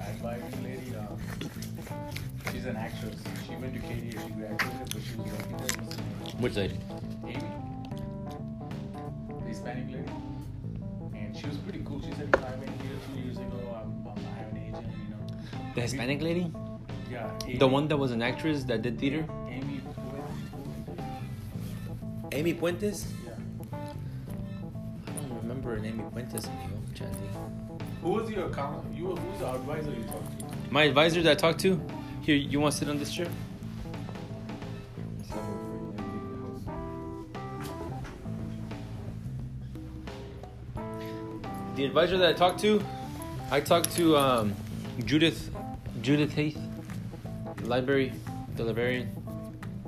the advising lady. Um, she's an actress. She went to KD. She graduated, but she was working there. What's her name? Which lady? Amy, the Hispanic lady, and she was pretty cool. She said, "You know, I went here two years ago. I'm, I'm I have an agent. You know." The Hispanic lady? Yeah. The one that was an actress that did theater? Amy. Amy Puentes? Yeah. I don't remember an Amy Puentes, amigo. Chanti. Who was your account? You who's the advisor you talked to? My advisor that I talked to? Here, you want to sit on this chair? The advisor that I talked to, I talked to um, Judith, Judith Heath, library, the librarian.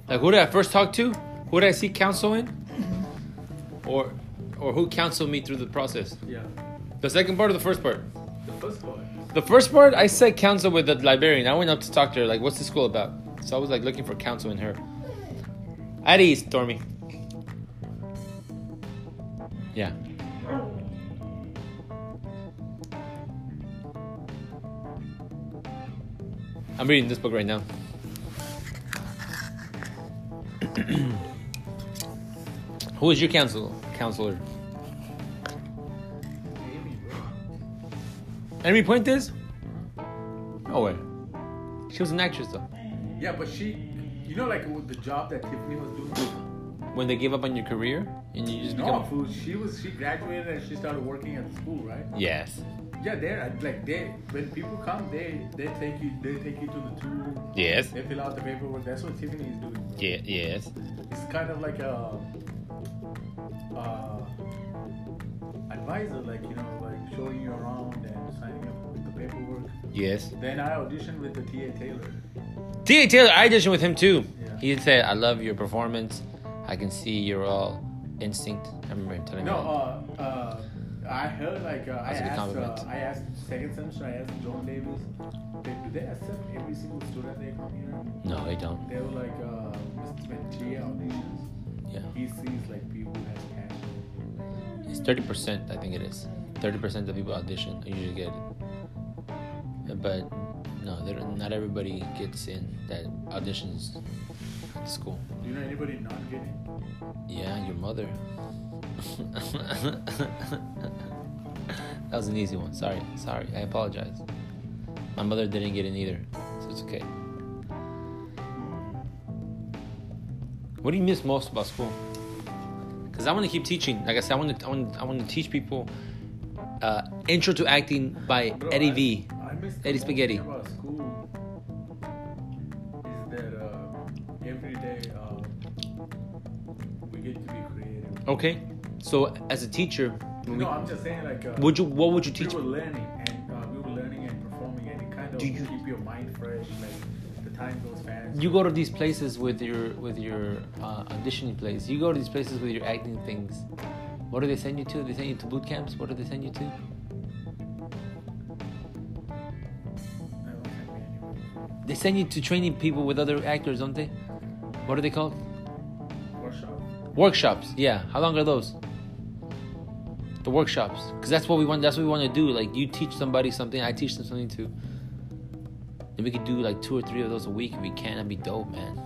Like, who did I first talk to? Who did I seek counsel in? Or, or who counseled me through the process? Yeah. The second part or the first part? The first part. The first part, I said counsel with the librarian. I went up to talk to her, like, what's the school about? So I was like looking for counsel in her. At ease, Stormy. Yeah. I'm reading this book right now. Who is your counsel counselor? Amy Puentes? No way. She was an actress though. Yeah, but she, you know, like with the job that Tiffany was doing. When they give up on your career and you just No, become. fool. She was she graduated and she started working at the school, right? Yes. Yeah, they're like they when people come, they they take you they take you to the tour. Yes. They fill out the paperwork. That's what Tiffany is doing. Yeah. Yes. It's kind of like a uh, advisor, like you know, like showing you around and signing up with the paperwork. Yes. Then I auditioned with the T.A. Taylor. T.A. Taylor, I auditioned with him too. Yeah. He said, "I love your performance. I can see you're all instinct." I remember him telling No, me. that. uh, uh, I heard like uh, I That's a good asked, uh. I asked second semester, I asked John Davis, they, do they accept every single student they come here? No, they don't. They were like, uh, auditions. Yeah. He sees like people who has passion. It's thirty percent. I think it is. Thirty percent of people audition usually get it. But no, not everybody gets in that auditions at school. Do you know anybody not getting? Yeah, your mother. that was an easy one. Sorry, sorry. I apologize. My mother didn't get in either, so it's okay. What do you miss most about school? Because I want to keep teaching. Like I said, I want to, I want, I want to teach people. Uh, Intro to Acting by Bro, Eddie I, V. I Eddie Spaghetti. about school is that uh, every day uh, we get to be creative. Okay, so as a teacher, when we- I'm just saying like. Uh, would you what would you teach? we were learning and uh, we were learning and performing and it kind of Do you- keep your mind fresh like the time goes fast you go to these places with your with your uh, auditioning place. You go to these places with your acting things. What do they send you to? They send you to boot camps. What do they send you to? They send me anywhere. They send you to training people with other actors, don't they? What are they called? workshop Workshops. Yeah. How long are those? The workshops, because that's what we want. That's what we want to do. Like you teach somebody something, I teach them something too. And we could do like two or three of those a week if we can. That'd be dope, man.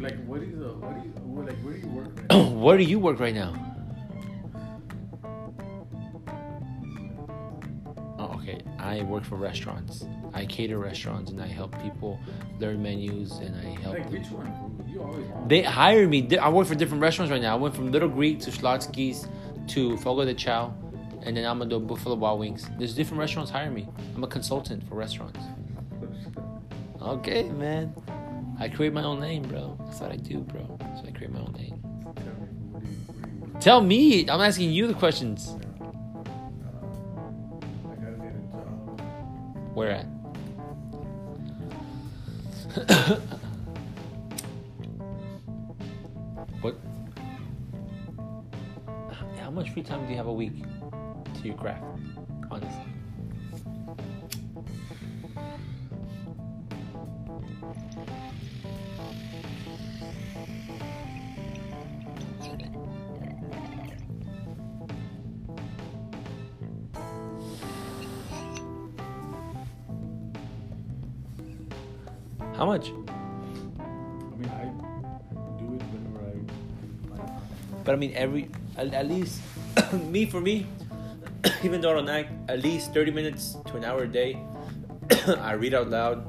like what is what do you what, like where do you work right now? Where do you work right now? I work for restaurants. I cater restaurants and I help people learn menus and I help like them. which one you always They hire me. I work for different restaurants right now. I went from Little Greek to Schlotzsky's to Fogo de Chao, and then I'm gonna do Buffalo Wild Wings. There's different restaurants hire me. I'm a consultant for restaurants. Okay, man. I create my own name, bro. That's what I do, bro. So I create my own name. Tell me, where do you, where do you work? Tell me. I'm asking you the questions. Where at? what? How much free time do you have a week to your craft? But I mean, every at, at least me for me, even though I don't act, at least thirty minutes to an hour a day, I read out loud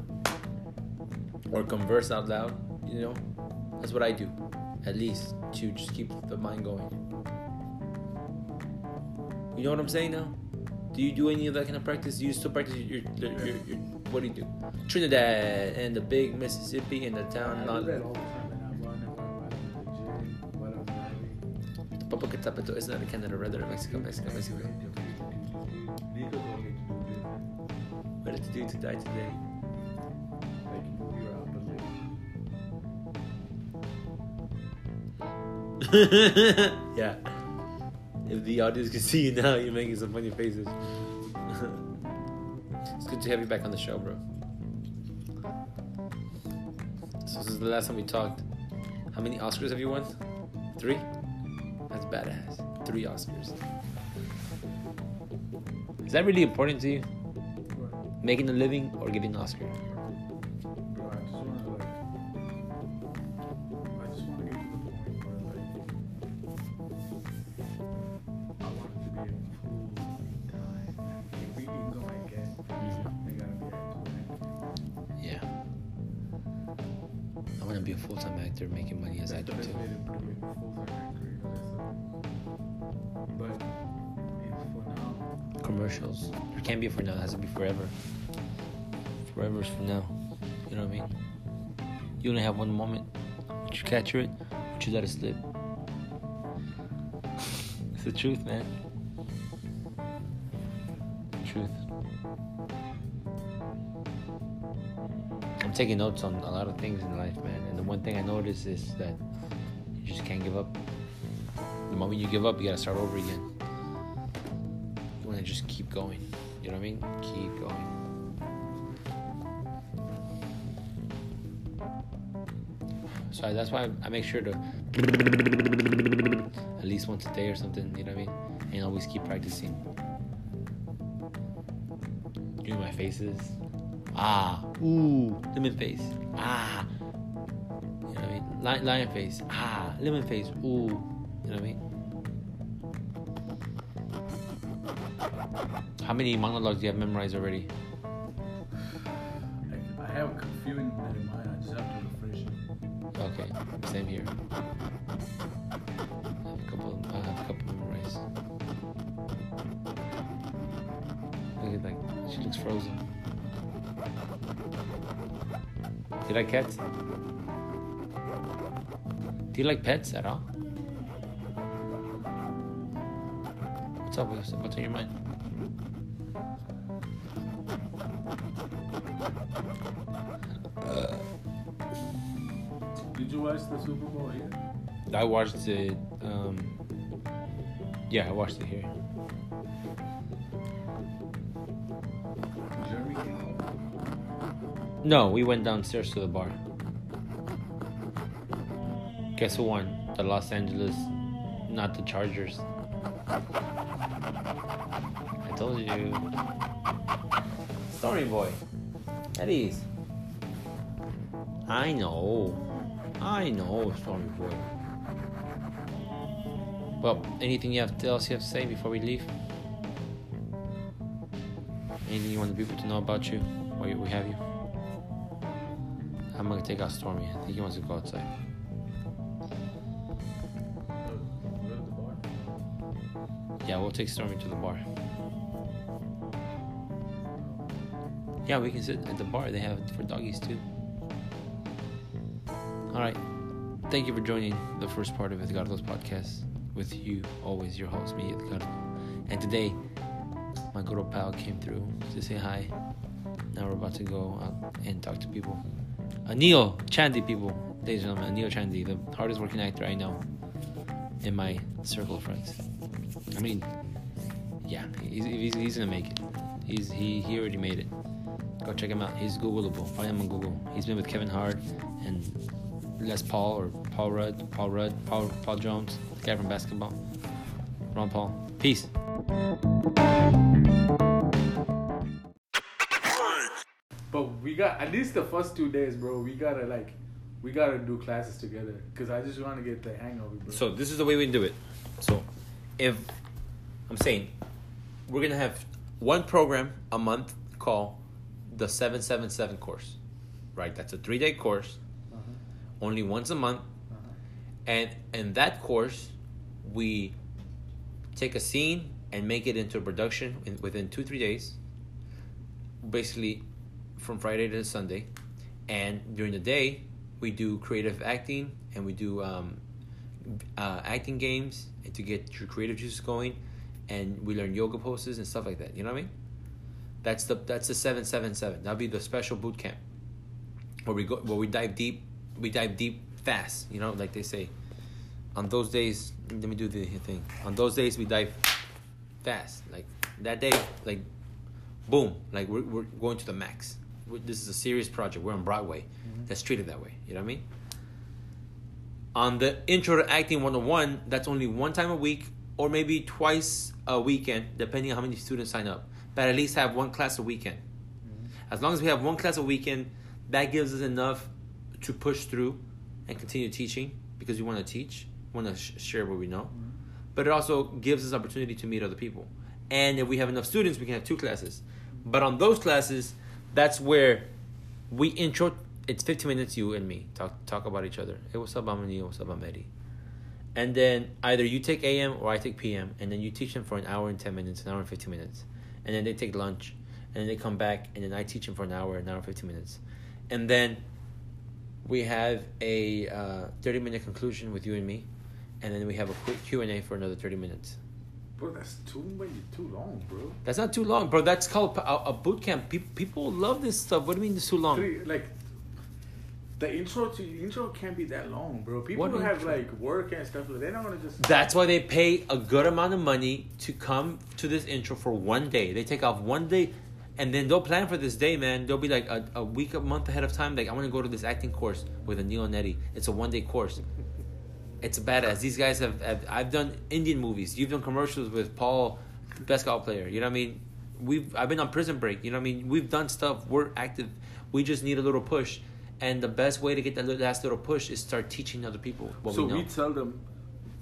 or converse out loud. You know, that's what I do, at least to just keep the mind going. You know what I'm saying now? Do you do any of that kind of practice? Do you still practice your, your, your, your what do you do? Trinidad and the big Mississippi and the town. I Popocatépetl is not in Canada, rather Mexico, Mexico, Mexico. Nico told me to do to die today. Yeah. If the audience can see you now, you're making some funny faces. it's good to have you back on the show, bro. So this is the last time we talked. How many Oscars have you won? Three? Badass. Three Oscars. Is that really important to you? Making a living or getting an Oscar? Now. You know what I mean? You only have one moment. Would you capture it? Would you let it slip? it's the truth, man. Truth. I'm taking notes on a lot of things in life, man. And the one thing I noticed is that you just can't give up. The moment you give up, you gotta start over again. You wanna just keep going. You know what I mean? Keep going. So I- that's why I, I make sure to at least once a day or something. You know what I mean? And always keep practicing. Doing my faces. Ah, ooh, lemon face. Ah, you know what I mean? Lion, lion face. Ah, lemon face. Ooh, you know what I mean? How many monologues do you have memorized already? Like she looks frozen. Do you like cats? Do you like pets at all? What's up? What's, what's on your mind? Did you watch the Super Bowl here? I watched it. Um, yeah, I watched it here. No, we went downstairs to the bar. Guess who won? The Los Angeles, not the Chargers. I told you. Story boy. Eddie's. I know. I know, Story boy. Well, anything you have else you have to say before we leave? Anything you want the people to know about you while we have you? Take out Stormy. I think he wants to go outside. Yeah, we'll take Stormy to the bar. Yeah, we can sit at the bar. They have it for doggies too. All right. Thank you for joining the first part of Edgardo's podcast with you, always your host, me, Edgardo. And today, my good old pal came through to say hi. Now we're about to go out and talk to people. Uh, Anil Chandy, people, ladies and gentlemen, Anil Chandy, the hardest working actor I know in my circle of friends. I mean, yeah, he's, he's, he's gonna make it. He's he he already made it. Go check him out. He's Googleable. Find him on Google. He's been with Kevin Hart and Les Paul or Paul Rudd, Paul Rudd, Paul Paul Jones, the guy from basketball. Ron Paul. Peace. We got at least the first two days, bro. We gotta like, we gotta do classes together because I just want to get the hang of it, bro. So this is the way we do it. So, if I'm saying we're gonna have one program a month called the seven seven seven course, right? That's a three day course, uh-huh. only once a month, Uh-huh. and in that course, we take a scene and make it into a production in, within two three days. Basically, from Friday to Sunday, and during the day we do creative acting and we do um, uh, acting games to get your creative juices going, and we learn yoga poses and stuff like that. You know what I mean? That's the that's the seven seven seven. That'll be the special boot camp where we go where we dive deep. We dive deep fast. You know, like they say. On those days, let me do the thing. On those days, we dive fast. Like that day, like boom, like we're we're going to the max. This is a serious project. We're on Broadway. Mm-hmm. That's treated that way. You know what I mean? On the intro to acting 101, that's only one time a week or maybe twice a weekend, depending on how many students sign up. But at least have one class a weekend. Mm-hmm. As long as we have one class a weekend, that gives us enough to push through and continue teaching because we want to teach, want to sh- share what we know. Mm-hmm. But it also gives us opportunity to meet other people. And if we have enough students, we can have two classes. But on those classes, that's where we intro. It's 15 minutes, you and me talk talk about each other. Hey, what's up, I'm. What's up, I'm Eddie. And then either you take AM or I take PM, and then you teach them for an hour and 10 minutes, an hour and 15 minutes. And then they take lunch, and then they come back, and then I teach them for an hour, an hour and 15 minutes. And then we have a uh, 30 minute conclusion with you and me, and then we have a quick Q&A for another 30 minutes. Bro, that's too many, too long, bro. That's not too long, bro. That's called a, a boot camp. Pe- people love this stuff. What do you mean it's too long? Three, like the intro to intro can't be that long, bro. People What who have intro? like work and stuff, like they don't want to just. That's why they pay a good amount of money to come to this intro for one day. They take off one day, and then they'll plan for this day, man. They'll be like a, a week, a month ahead of time. Like, I want to go to this acting course with Anil and Eddie. It's a one day course. It's badass. These guys have, have. I've done Indian movies. You've done commercials with Paul, basketball player. You know what I mean? We've. I've been on Prison Break. You know what I mean? We've done stuff. We're active. We just need a little push. And the best way to get that last little push is start teaching other people what so we know. we tell them,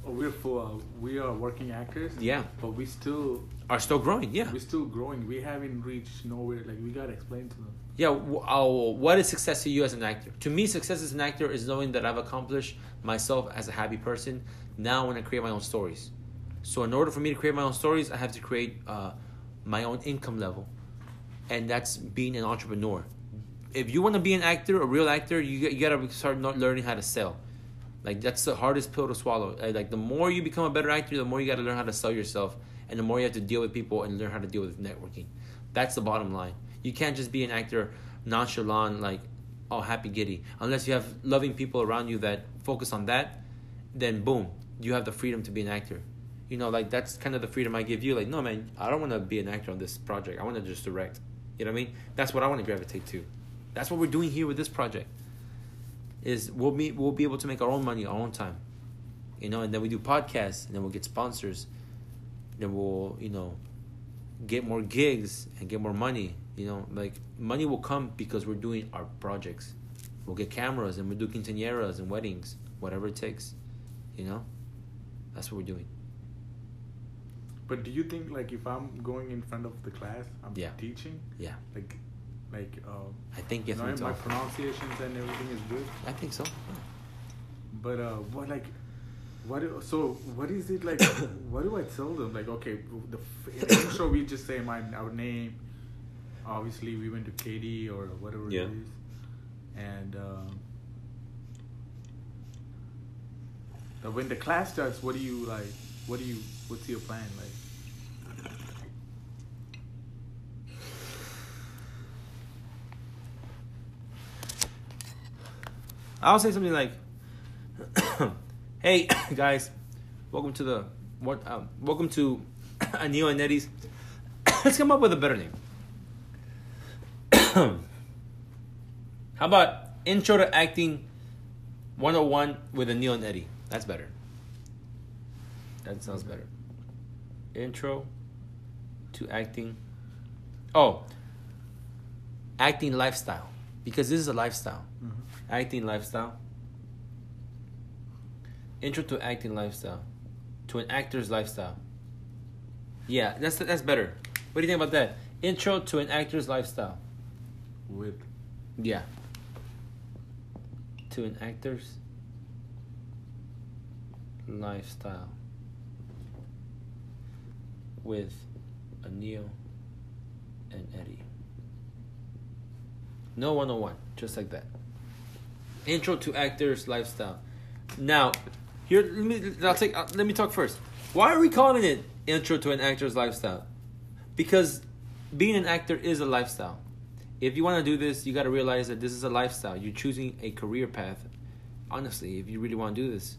we're full. uh, we are working actors. Yeah. But we still Are still growing. Yeah. we're still growing. We haven't reached nowhere. Like we gotta explain to them. Yeah, w- uh, what is success to you as an actor? To me, success as an actor is knowing that I've accomplished myself as a happy person. Now, when I create my own stories. So, in order for me to create my own stories, I have to create uh, my own income level, and that's being an entrepreneur. If you want to be an actor, a real actor, you you gotta start not learning how to sell. Like that's the hardest pill to swallow. Uh, Like the more you become a better actor, the more you got to learn how to sell yourself, and the more you have to deal with people and learn how to deal with networking. That's the bottom line. You can't just be an actor nonchalant, like oh happy giddy. Unless you have loving people around you that focus on that, then boom, you have the freedom to be an actor. You know, like that's kind of the freedom I give you. Like no man, I don't want to be an actor on this project. I want to just direct. You know what I mean? That's what I want to gravitate to. That's what we're doing here with this project is we'll be we'll be able to make our own money our own time. You know and then we do podcasts and then we'll get sponsors. Then we'll you know get more gigs and get more money. You know like money will come because we're doing our projects. We'll get cameras and we'll do quinceañeras and weddings whatever it takes. You know? That's what we're doing. But do you think like if I'm going in front of the class, I'm Yeah. teaching, yeah. Like, like uh, i think you you know, my pronunciations and everything is good. i think so But uh, what like, what? So what is it like? what do I tell them? Like, okay, the f- in the intro we just say my our name. Obviously, we went to KD or whatever Yeah. it is, and um, uh, when the class starts, what do you like? What do you? What's your plan like? I'll say something like, "Hey guys, welcome to the what? Um, welcome to Anil and Eddie's. Let's come up with a better name. How about Intro to Acting 101 with Anil and Eddie? That's better. That sounds better. Intro to Acting. Oh, acting lifestyle. Because this is a lifestyle, Mhm. acting lifestyle. Intro to acting lifestyle, to an actor's lifestyle. Yeah, that's that's better. What do you think about that? Intro to an actor's lifestyle. With Yeah. To an actor's lifestyle with Anil and Eddie. No 101, just like that. Intro to actor's lifestyle. Now, here let me I'll take uh, let me talk first. Why are we calling it intro to an actor's lifestyle? Because being an actor is a lifestyle if you want to do this, you got to realize that this is a lifestyle. You're choosing a career path. Honestly, if you really want to do this,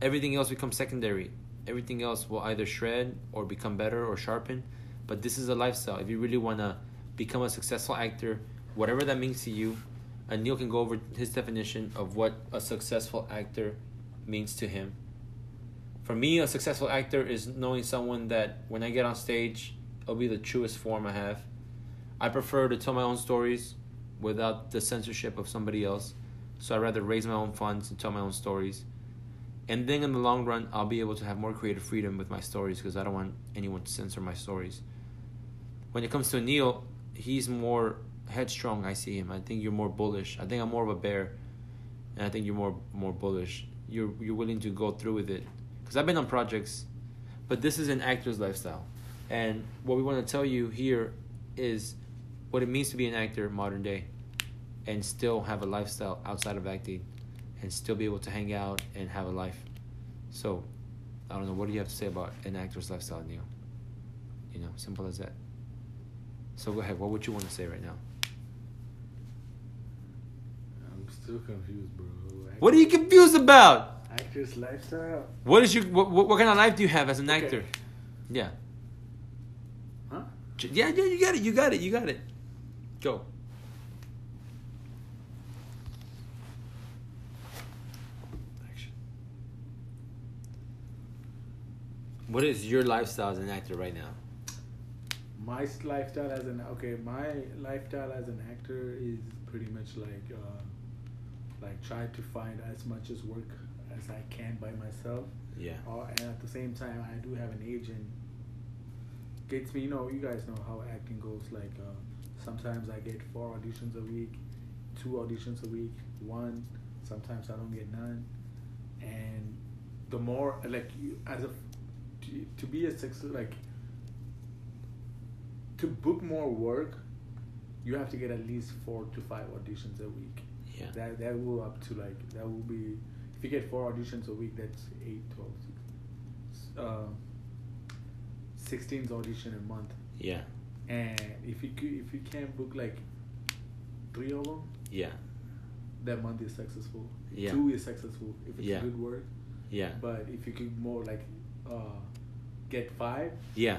everything else becomes secondary. Everything else will either shred or become better or sharpen. But this is a lifestyle. If you really want to become a successful actor, whatever that means to you, and Neil can go over his definition of what a successful actor means to him. For me, a successful actor is knowing someone that when I get on stage, it'll be the truest form I have. I prefer to tell my own stories without the censorship of somebody else. So I'd rather raise my own funds and tell my own stories. And then in the long run, I'll be able to have more creative freedom with my stories because I don't want anyone to censor my stories. When it comes to Neil, he's more headstrong. I see him. I think you're more bullish. I think I'm more of a bear, and I think you're more more bullish. You're you're willing to go through with it because I've been on projects, but this is an actor's lifestyle, and what we want to tell you here is what it means to be an actor modern day and still have a lifestyle outside of acting and still be able to hang out and have a life. So, I don't know, what do you have to say about an actor's lifestyle, Neil? You know, simple as that. So go ahead, what would you want to say right now? I'm still confused, bro. What are you confused about? Actor's lifestyle. What is your what, what, what kind of life do you have as an Okay. actor? Yeah. Huh? Yeah, yeah, you got it, you got it, you got it. Go. Action. What is your lifestyle as an actor right now? My lifestyle as an okay, my lifestyle as an actor is pretty much like uh, like try to find as much as work as I can by myself. Yeah. Uh, and at the same time, I do have an agent. Gets me, you know, you guys know how acting goes. Like uh, sometimes I get four auditions a week, two auditions a week, one. Sometimes I don't get none. And the more like you, as a to, to be a success like to book more work, you have to get at least four to five auditions a week. Yeah. That that will up to like that will be if you get four auditions a week, that's eight, twelve, six, uh, 16's audition a month. Yeah. And if you if you can book like three of them, Yeah. that month is successful. Yeah. Two is successful if it's Yeah. good work. Yeah. But if you can more like uh, get five, Yeah.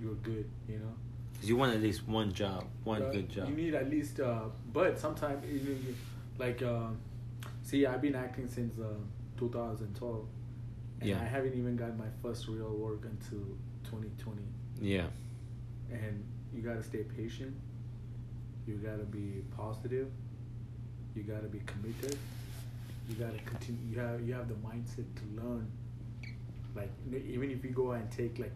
you're good. You know. Because you want at least one job, one Uh, good job. You need at least, uh, but sometimes you like, uh, see, I've been acting since uh, 2012, and Yeah. I haven't even got my first real work until 2020. yeah. And you gotta stay patient. You gotta be positive. You gotta be committed. You gotta continue. You have you have the mindset to learn. Like even if you go and take like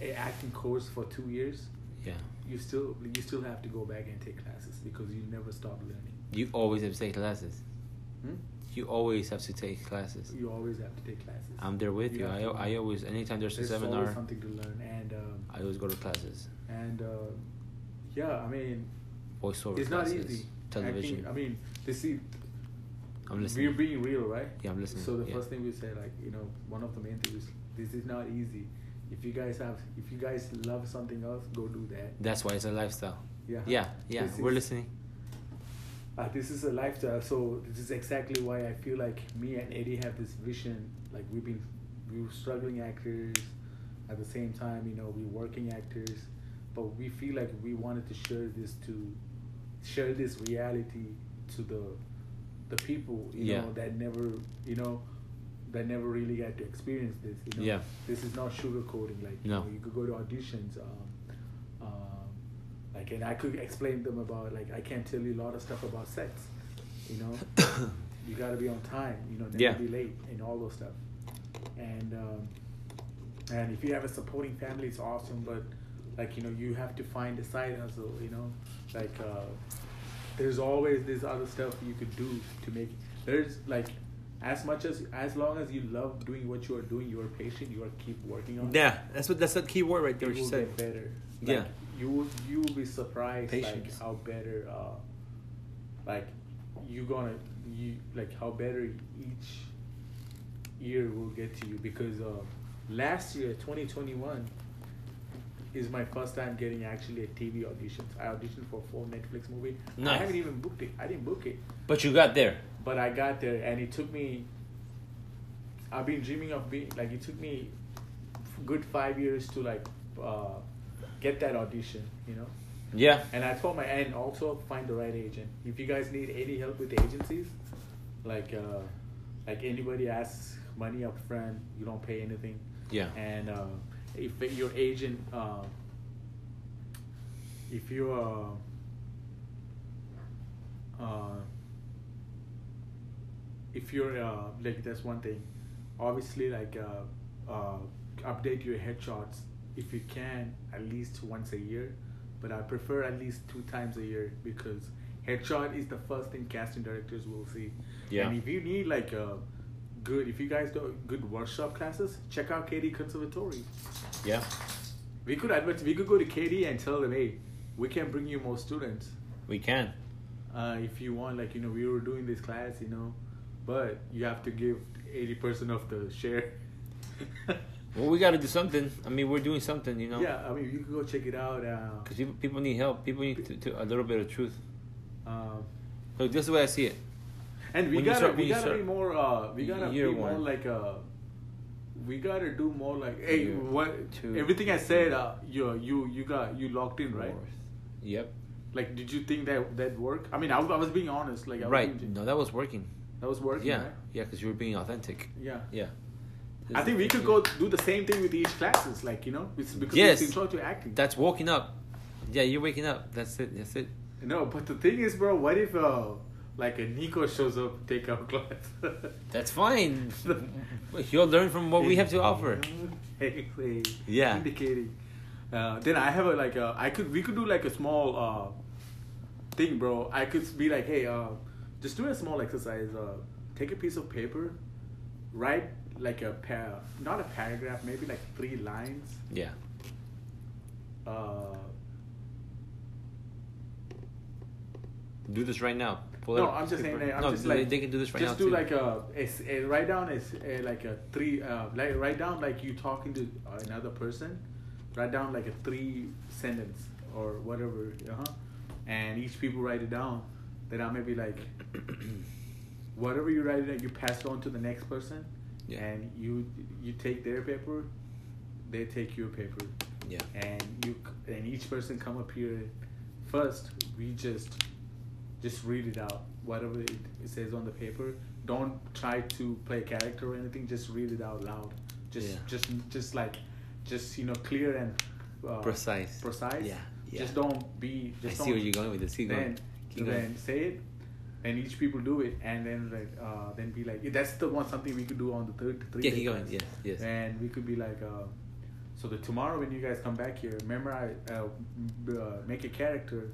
a acting course for two years, Yeah. you still you still have to go back and take classes because you never stop learning. You always have to take classes. Hmm? You always have to take classes. You always have to take classes. I'm there with You you. I, I always, anytime there's a There's always seminar, something to learn, and um, I always go to classes. and uh, yeah, I mean, Voiceover it's not classes, easy. television. Acting, I mean, they see. I'm listening. we're being real, right? Yeah, I'm listening. So the Yeah. first thing we say, like you know, one of the main things is this is not easy. If you guys have, if you guys love something else, go do that. That's why it's a lifestyle. Yeah. Yeah, yeah. This We're is- listening. Uh, this is a lifestyle, so this is exactly why I feel like me and Eddie have this vision. Like we've been, we were struggling actors, at the same time, you know, we're working actors, but we feel like we wanted to share this to, share this reality to the, the people, you Yeah. know, that never, you know, that never really got to experience this. You know, Yeah. this is not sugarcoating. Like you No. know, you could go to auditions. Um, like and I could explain them about like I can't tell you a lot of stuff about sex, you know. you got to be on time, you know, never Yeah. be late, and all those stuff. And um, and if you have a supporting family, it's awesome. But like you know, you have to find a side hustle. You know, like uh, there's always this other stuff you could do to make. There's like as much as as long as you love doing what you are doing, you are patient. You are keep working on. it, Yeah, that's what that's the key word right there. you will said. get better. Yeah. You will you will be surprised like how better uh like you gonna you like how better each year will get to you because uh last year 2021 is my first time getting actually a TV auditions. I auditioned for a full Netflix movie. I haven't even booked it. I didn't book it, But you got there. but I got there and it took me. I've been dreaming of being like it took me good five years to like uh, get that audition, you know. Yeah. And I told my and also find the right agent. If you guys need any help with agencies, like uh, like anybody asks money up front, you don't pay anything. Yeah. And uh, if your agent, uh, if you uh, uh, if you're uh, like that's one thing. Obviously, like uh, uh, update your headshots if you can at least once a year, but I prefer at least two times a year because headshot is the first thing casting directors will see. Yeah. And if you need like a good, if you guys do good workshop classes, check out KD Conservatory. Yeah. We could advert. We could go to KD and tell them, hey, we can bring you more students We can. uh, if you want. Like you know, we were doing this class, you know, but you have to give eighty percent of the share. Well, we got to do something. I mean, we're doing something, you know. Yeah, I mean, you can go check it out. Uh, Because people, people need help. People need to, to, a little bit of truth. um, Look, this is the way I see it. and we When gotta, start- we gotta be more. Uh, we gotta be more one. like uh We gotta do more like, hey, Year what? two. Everything I said, uh, you, you, you got, you locked in, right? Fourth. Yep. Like, did you think that that worked? I mean, I, was- I was being honest. Like, I Right. being- No, that was working. that was working. Yeah. right? Yeah, because you were being authentic. Yeah. Yeah. I think we could go do the same thing with each classes, like you know, it's because Yes. it's to acting. That's waking up. Yeah, you're waking up. That's it. That's it. no, but the thing is, bro, what if uh, like a Nico shows up to take our class? That's fine. You'll learn from what we have to offer. Hey, hey, Yeah. indicating. Uh, then I have a like a I could we could do like a small uh, thing, bro. I could be like, hey, uh, just do a small exercise. Uh, take a piece of paper, write like a pair, not a paragraph, maybe like three lines. Yeah. Uh, Do this right now. Pull no, I'm just saying. paper. I'm no, just they, like they can do this right just now do too. like a, it's a write down is a, like a three uh like write down like you talking to another person write down like a three sentence or whatever uh-huh and each people write it down then i may be like whatever you write it you pass it on to the next person Yeah. and you you take their paper they take your paper Yeah. and you and each person come up here first we just just read it out whatever it, says on the paper don't try to play a character or anything just read it out loud just Yeah. just just like just you know clear and uh, Precise. precise Yeah, yeah. just don't be I just see don't where you're going with this. Keep then going. Keep then going. say it and each people do it and then like uh then be like that's the one something we could do on the third three Yeah, keep going. Yes, yes. and we could be like uh so the tomorrow when you guys come back here memorize uh, uh, make a character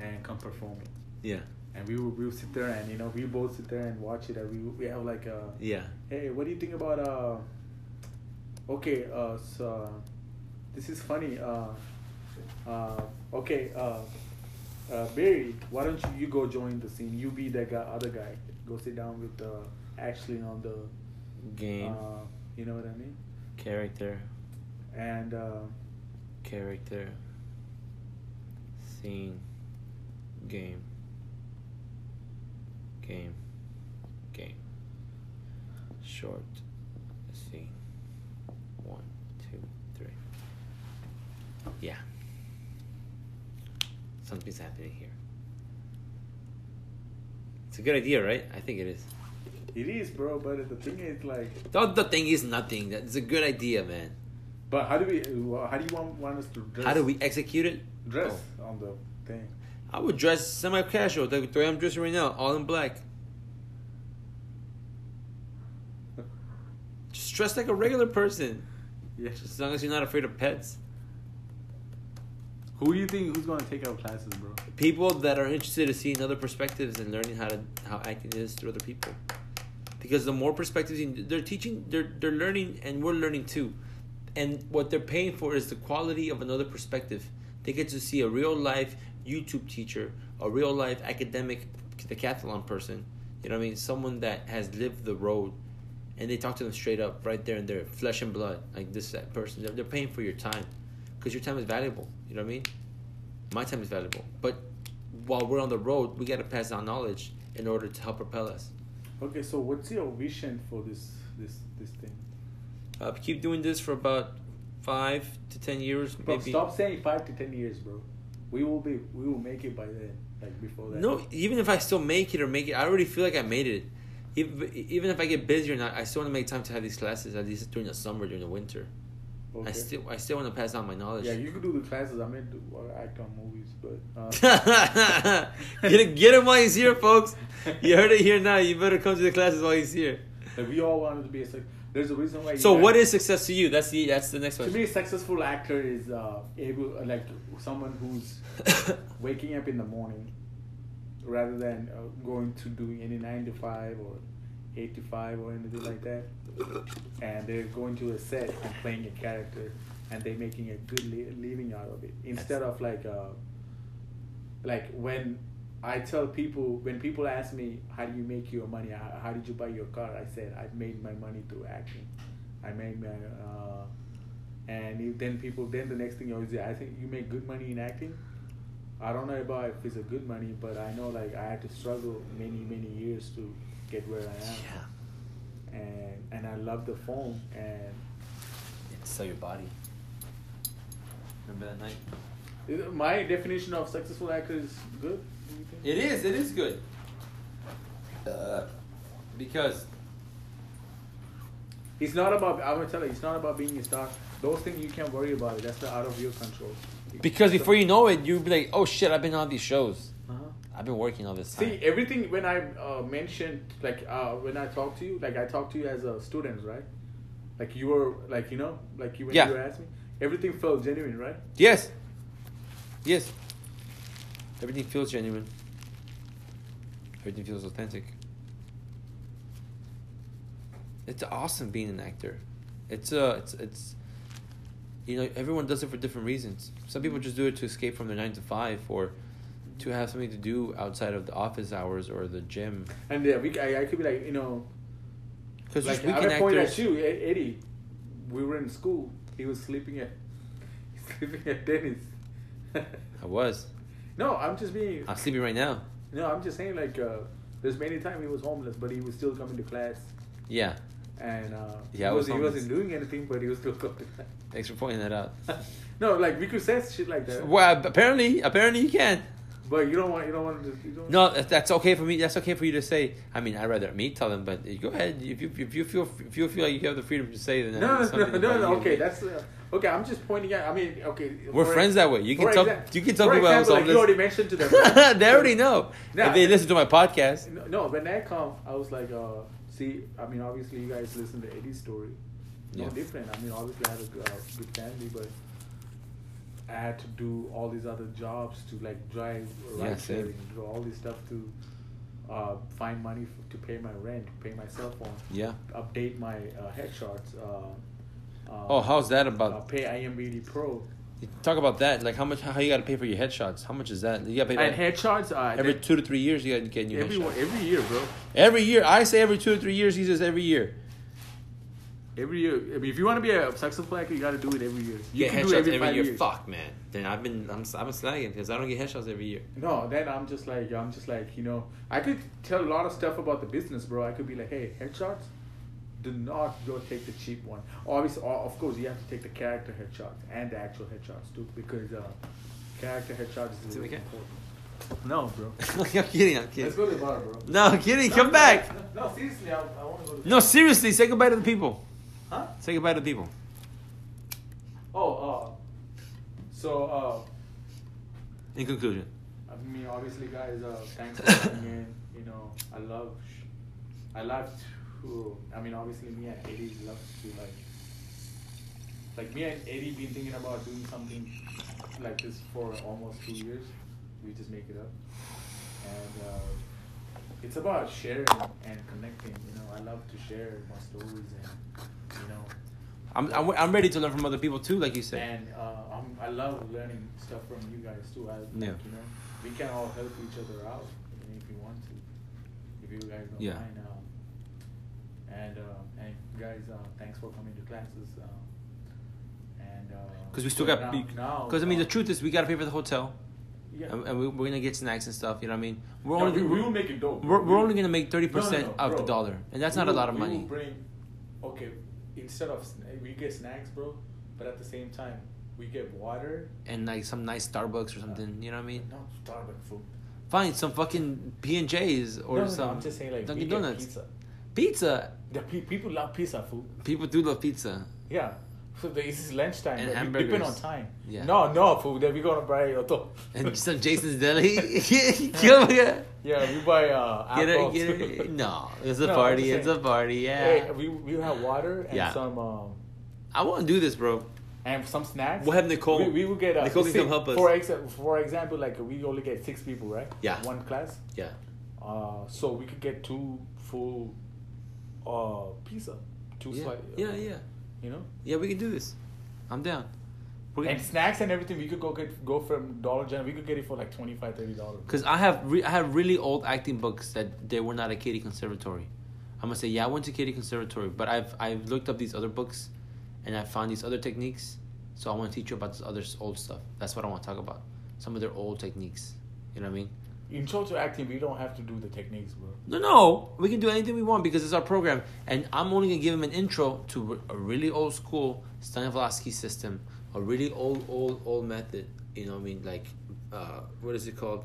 and come perform it Yeah. and we will we will sit there and you know we both sit there and watch it and we we have like uh Yeah. hey what do you think about uh okay uh so this is funny uh uh okay uh uh Barry why don't you you go join the scene you be that guy other guy go sit down with uh Ashley on the Game. uh you know what I mean character. and uh Character. Scene. Game. Game. Game. Short. Scene. One, two, three. Yeah. Something's happening here. It's a good idea, right? I think it is. it is bro but the thing is like The, the thing is nothing. That's a good idea, man. but how do we how do you want, want us to dress How do we execute it? dress oh. on the thing. I would dress semi-casual, the the way I'm dressing right now, all in black. Just dress like a regular person, Yeah. just as long as you're not afraid of pets. Who do you think who's gonna take our classes, bro? People that are interested in seeing other perspectives and learning how to how acting is through other people, because the more perspectives you, they're teaching, they're they're learning, and we're learning too. And what they're paying for is the quality of another perspective. They get to see a real life YouTube teacher, a real life academic decathlon person. You know what I mean? Someone that has lived the road, and they talk to them straight up, right there and there, flesh and blood, like this that person. They're paying for your time, because your time is valuable. You know what I mean? My time is valuable, but while we're on the road, we got to pass down knowledge in order to help propel us. Okay, so what's your vision for this this this thing? Uh, keep doing this for about five to ten years, Bro, maybe. stop saying five to ten years, bro. We will be we will make it by then. Like before that. No, even if I still make it or make it, I already feel like I made it. Even, even if I get busy or not, I still want to make time to have these classes at least during the summer, during the winter. Okay. I still, I still want to pass on my knowledge. Yeah, you could do the classes. I meant to uh, act on movies, but uh, get it, get him while he's here, folks. You heard it here now. You better come to the classes while he's here. like we all wanted to be a. There's a reason why. you So, what is success to you? That's the that's the next question. To me, a successful actor is uh, able, uh, like someone who's waking up in the morning, rather than uh, going to doing any nine to five or eight to five or anything like that, and they're going to a set and playing a character, and they're making a good li- living out of it instead of like, uh, like when I tell people when people ask me how do you make your money, how, how did you buy your car, I said I made my money through acting. I made my, uh, and then people then the next thing you always say, I think you make good money in acting. I don't know about if it's a good money, but I know like I had to struggle many many years to get where I am, Yeah. and and I love the phone and It's Sell your body. Remember that night? it- my definition of successful actor is good. It is. It is good. Uh, because It's not about. I'm gonna tell you, it's not about being a star. Those things you can't worry about. It. That's the out of your control. because before you know it, you'll be like, oh shit, I've been on these shows. I've been working all this time. See everything when I uh, mentioned like uh, when I talk to you, like I talk to you as a student, right? Like you were like you know like you when Yeah. you asked me, everything felt genuine, right? Yes. Yes. Everything feels genuine. Everything feels authentic. It's awesome being an actor. It's uh it's it's you know, everyone does it for different reasons. Some people just do it to escape from their nine to five or to have something to do outside of the office hours or the gym. And yeah, we, I, I could be like you know Because like weekend gonna point at you, E- Eddie. We were in school. He was sleeping at sleeping at Denny's. I was. no, I'm just being. I'm sleeping right now. No, I'm just saying like uh, there's many times he was homeless, but he was still coming to class. Yeah. And uh, Yeah, he, was, was he wasn't doing anything, but he was still coming to class. Thanks for pointing that out. no, like we could say shit like that. well, apparently, apparently you can. But you don't want you don't want to you don't No, that- that's okay for me. That's okay for you to say. I mean, I'd rather me tell them, but go ahead. If you if you feel if you feel like you have the freedom to say, then No, no, no, no. Okay, that's uh, okay. I'm just pointing out. I mean, okay. We're friends that way. You can tell- exa- you can tell people I example, like you already mentioned to them. they already know Nah. if they listen to my podcast. No, when that come, I was like, uh, see, I mean, obviously, you guys listen to Eddie's story. No different. I mean, obviously, I had a good, uh, good family, but I had to do all these other jobs to like drive, ride sharing, do all this stuff to uh, find money f- to pay my rent, pay my cell phone, Yeah. update my uh, headshots. Uh, uh, Oh, how's that uh, about? pay IMBD Pro. Talk about that. Like how much? How you got to pay for your headshots? How much is that? You got to pay And headshots, uh, every two to three years. You got to get new every, headshots. every year, bro. Every year, I say every two to three years. He says every year. Every year. I mean, if you want to be a successful actor, you got to do it every year. You get can headshots do it every, every, year. years. Fuck, man. Then I've been I'm I'm slagging because I don't get headshots every year. No, then I'm just like I'm just like you know I could tell a lot of stuff about the business, bro. I could be like, hey, headshots, do not go take the cheap one. Obviously, of course, you have to take the character headshots and the actual headshots too, because uh, character headshots is really important. No, bro. I'm kidding. I'm kidding. Let's go to the bar, bro. No, I'm kidding. No, Come no, back. No, seriously, I, I want to go to. No, seriously. Say goodbye to the people. Huh? Say goodbye to people. Oh, uh, so uh, In conclusion. I mean, obviously, guys, uh, thanks for coming in. You know, I love, sh- I love to. I mean, obviously, me and Eddie love to like, like me and Eddie been thinking about doing something like this for almost two years. We just make it up, and uh, it's about sharing and connecting. You know, I love to share my stories and you know I'm, I'm, I'm ready to learn from other people too, like you said. and uh, I'm, I love learning stuff from you guys too. I, Yeah. You know, we can all help each other out I mean, if you want to, if you guys don't Yeah. mind. Um, and uh, and guys, uh, thanks for coming to classes. Uh, and Because we still got. Because I mean, the uh, truth is, we gotta pay for the hotel, Yeah. and, and we, we're gonna get snacks and stuff. You know what I mean? We're No, only we, we will make it dope. we're, We- we're only gonna make thirty No, no, percent no, of the dollar, and that's We not a lot of money. bring, okay, instead of we get snacks, bro, but at the same time we get water. And like some nice Starbucks or something. Uh, you know what I mean? Not Starbucks food. Fine, some fucking P and J's or no, no, some. no, I'm just saying like Dunkin' Donuts. pizza. Pizza. The pe- people love pizza food. People do love pizza. Yeah. So it's lunchtime. And but we hamburgers. Depend on time. Yeah. No, no food. Then we gonna buy auto. And some Jason's Deli. Here. Yeah, we buy uh, Get it, get it. No, it's a No, party. It's a party. Yeah. Hey, we we have water and Yeah. some um, I want to do this, bro. and some snacks. We'll have Nicole. We, we will get uh, Nicole can six- come help us. For example, for example, like we only get six people, right? Yeah. One class. Yeah. Uh, so we could get two full, uh, pizza, two Yeah. slice. Yeah, yeah. You know. Yeah, we can do this. I'm down. We're And gonna, snacks and everything, we could go get go from Dollar General. We could get it for like 25 30 dollars. Cause I have re- I have really old acting books that they were not at KD Conservatory. I'm gonna say yeah, I went to KD Conservatory, but I've I've looked up these other books, and I found these other techniques. So I want to teach you about this other old stuff. That's what I want to talk about. Some of their old techniques. You know what I mean? In social acting, we don't have to do the techniques, bro. No, no, we can do anything we want because it's our program, and I'm only gonna give him an intro to a really old school Stanislavski system, a really old, old, old method. You know, what I mean, like, uh, what is it called?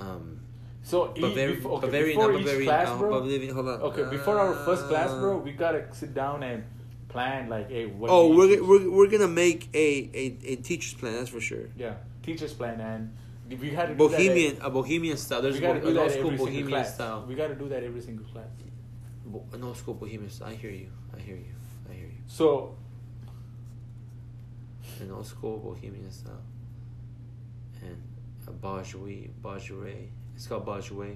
Um, So before, okay, Bavarian, before each Bavarian, class, uh, bro. Bavarian, hold on. Okay, before our first class, bro, Uh, we gotta sit down and plan like, hey, what? Oh, we're, we're we're gonna make a, a, a teacher's plan. That's for sure. yeah, teachers plan, and we had to Bohemian, a bohemian style. There's we a, gotta bo- do that old school every bohemian class. style. We gotta do that every single class. Bo- an old school bohemian style. I hear you. I hear you. I hear you. So An old school bohemian style. And a bourgeois, bourgeois. It's called bourgeois.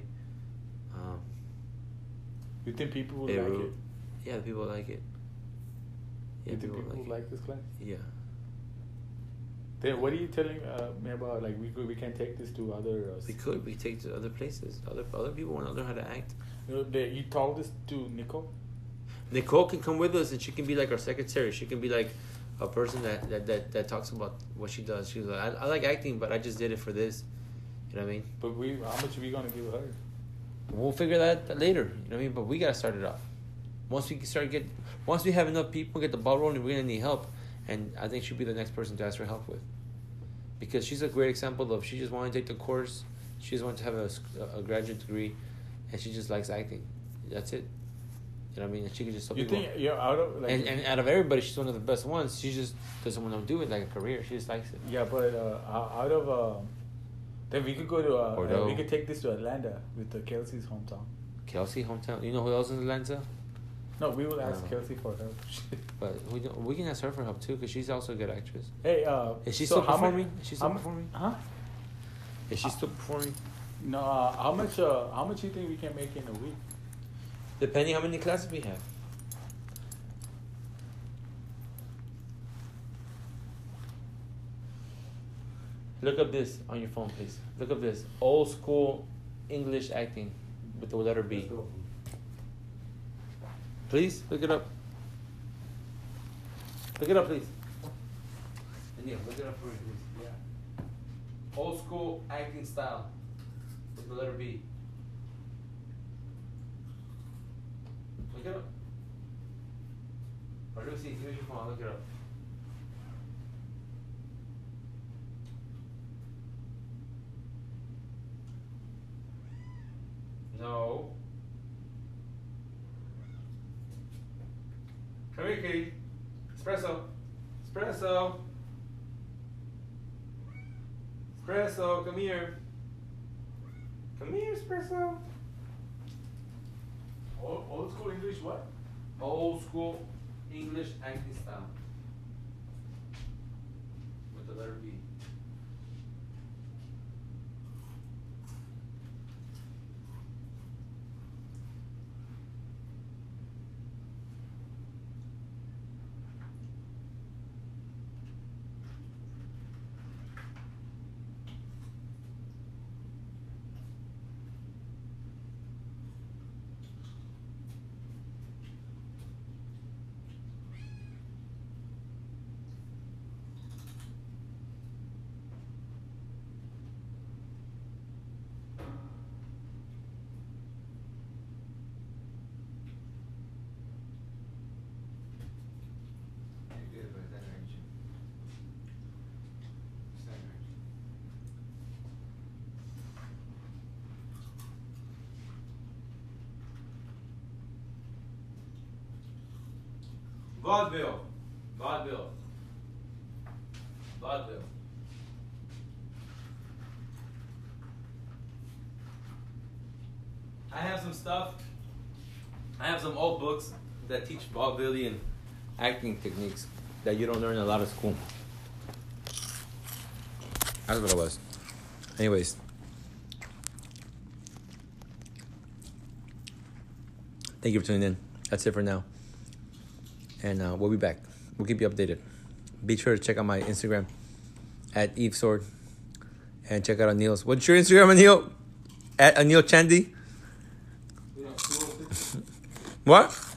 Um, you think people would Beirut. like it? yeah, people like it. Yeah, you think people like it. like this class? Yeah. Then what are you telling uh, me about? Like we could, we can take this to other. Uh, We could. We take to other places. Other other people want to learn how to act. You, know, they, you told this to Nicole. Nicole can come with us and she can be like our secretary. She can be like a person that, that, that, that talks about what she does. She's like, I, I like acting, but I just did it for this. You know what I mean? But we, how much are we gonna give her? We'll figure that later. You know what I mean? But we gotta start it off. Once we start get, once we have enough people get the ball rolling, we're gonna need help, and I think she'd be the next person to ask for help with. Because she's a great example of she just wanted to take the course, she just wanted to have a, a graduate degree, and she just likes acting. That's it. You know what I mean? And she can just. tell You people- think you're out of like? and, and out of everybody, she's one of the best ones. She just doesn't want to do it like a career. She just likes it. Yeah, but uh, out of uh, then we could go to uh, uh, we could take this to Atlanta with the Kelsey's hometown. Kelsey, hometown. You know who else is in Atlanta? No, we will ask. Kelsey for help. But we don't, we can ask her for help too, because she's also a good actress. hey, uh, Is she so still how mu- performing? Is she still how mu- performing? Huh? Is she still performing? No, uh, how much? Uh, how much you think we can make in a week? Depending how many classes we have. Look up this on your phone, please. Look up this old school English acting with the letter B. Please look it up. Look it up, please. Yeah, look it up for me, please. Yeah. Old school acting style with the letter B. Look it up. Or see. Give me your phone. Look it up. No. Kitty. Espresso. Espresso. Espresso, come here. Come here, Espresso. Old, old school English what? Old school English style. With the letter B. Vaudeville. Vaudeville. Vaudeville. I have some stuff. I have some old books that teach vaudevillian acting techniques that you don't learn a lot of school. That's what it was. Anyways. Thank you for tuning in. That's it for now. And uh, we'll be back. We'll keep you updated. Be sure to check out my Instagram at Eve Sword. And check out Anil's. What's your Instagram, Anil? At Anil Chandy? Yeah, 206. What?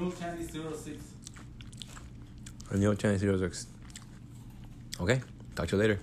No candy 06. Anil Chandy 06. Okay. Talk to you later.